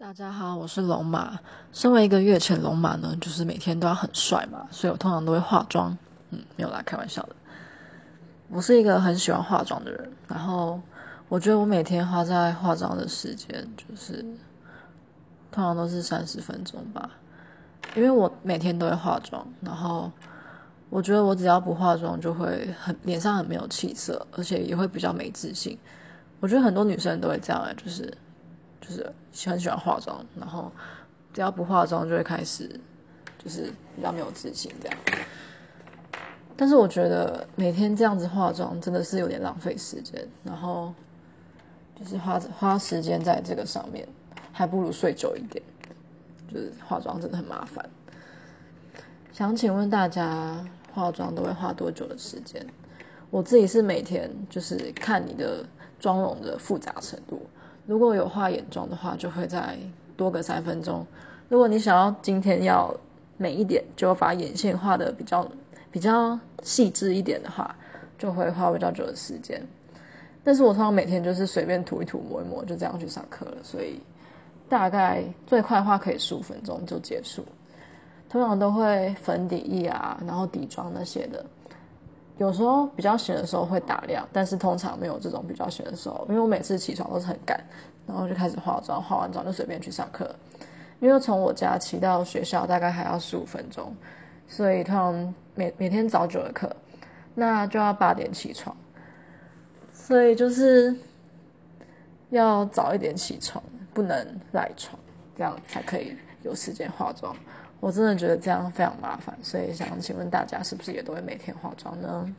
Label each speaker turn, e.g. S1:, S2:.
S1: 大家好，我是龙马。身为一个月前龙马呢，就是每天都要很帅嘛，所以我通常都会化妆。嗯，没有啦，开玩笑的。我是一个很喜欢化妆的人，然后我觉得我每天花在化妆的时间，就是通常都是三十分钟吧，因为我每天都会化妆，然后我觉得我只要不化妆，就会很脸上很没有气色，而且也会比较没自信。我觉得很多女生都会这样，就是就是很喜欢化妆，然后只要不化妆就会开始就是比较没有自信这样。但是我觉得每天这样子化妆真的是有点浪费时间，然后就是花花时间在这个上面，还不如睡久一点。就是化妆真的很麻烦。想请问大家化妆都会花多久的时间？我自己是每天就是看你的妆容的复杂程度，如果有画眼妆的话，就会再多个三分钟。如果你想要今天要美一点，就把眼线画的比较比较细致一点的话，就会花比较久的时间。但是我通常每天就是随便涂一涂、抹一抹，就这样去上课了，所以大概最快的话可以十五分钟就结束。通常都会粉底液啊，然后底妆那些的。有时候比较闲的时候会打亮，但是通常没有这种比较闲的时候，因为我每次起床都是很赶，然后就开始化妆，化完妆就随便去上课。因为从我家骑到学校大概还要十五分钟，所以通常每每天早九的课，那就要八点起床，所以就是要早一点起床，不能赖床，这样才可以有时间化妆。我真的觉得这样非常麻烦，所以想请问大家是不是也都会每天化妆呢？